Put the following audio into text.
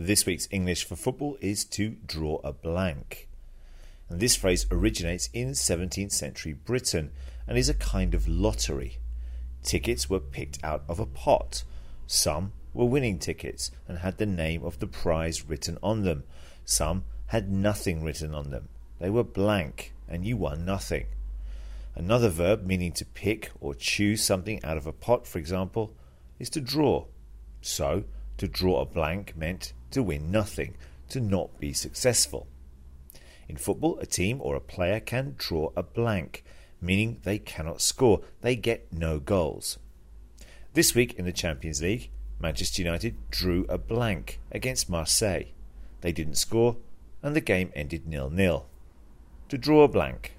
This week's English for football is to draw a blank. And this phrase originates in 17th century Britain and is a kind of lottery. Tickets were picked out of a pot. Some were winning tickets and had the name of the prize written on them. Some had nothing written on them. They were blank, and you won nothing. Another verb meaning to pick or choose something out of a pot, for example, is to draw. So, to draw a blank meant to win nothing, to not be successful. In football, a team or a player can draw a blank, meaning they cannot score, they get no goals. This week in the Champions League, Manchester United drew a blank against Marseille. They didn't score, and the game ended nil-nil. To draw a blank.